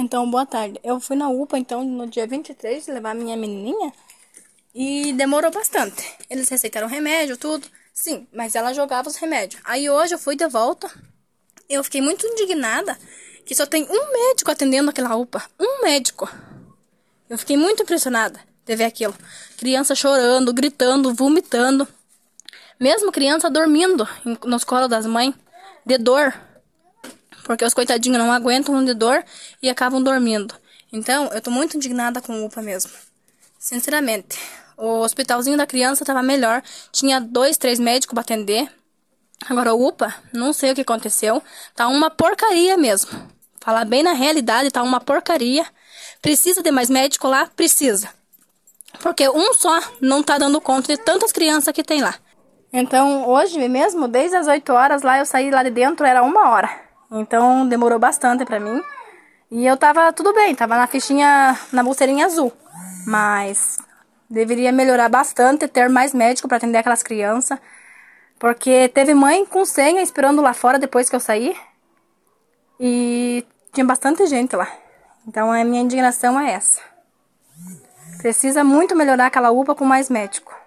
Então, boa tarde. Eu fui na UPA, então, no dia 23, levar minha menininha. E demorou bastante. Eles receitaram remédio, tudo. Sim, mas ela jogava os remédios. Aí hoje eu fui de volta. Eu fiquei muito indignada que só tem um médico atendendo aquela UPA. Um médico. Eu fiquei muito impressionada de ver aquilo. Criança chorando, gritando, vomitando. Mesmo criança dormindo nos colos das mães, de dor. Porque os coitadinhos não aguentam de dor e acabam dormindo. Então, eu tô muito indignada com o UPA mesmo. Sinceramente. O hospitalzinho da criança tava melhor. Tinha dois, três médicos pra atender. Agora, o UPA, não sei o que aconteceu. Tá uma porcaria mesmo. Falar bem na realidade, tá uma porcaria. Precisa de mais médico lá? Precisa. Porque um só não tá dando conta de tantas crianças que tem lá. Então, hoje mesmo, desde as 8 horas lá, eu saí lá de dentro, era uma hora. Então demorou bastante para mim. E eu tava tudo bem, tava na fichinha, na pulseirinha azul. Mas deveria melhorar bastante, ter mais médico para atender aquelas crianças. Porque teve mãe com senha esperando lá fora depois que eu saí. E tinha bastante gente lá. Então a minha indignação é essa. Precisa muito melhorar aquela UPA com mais médico.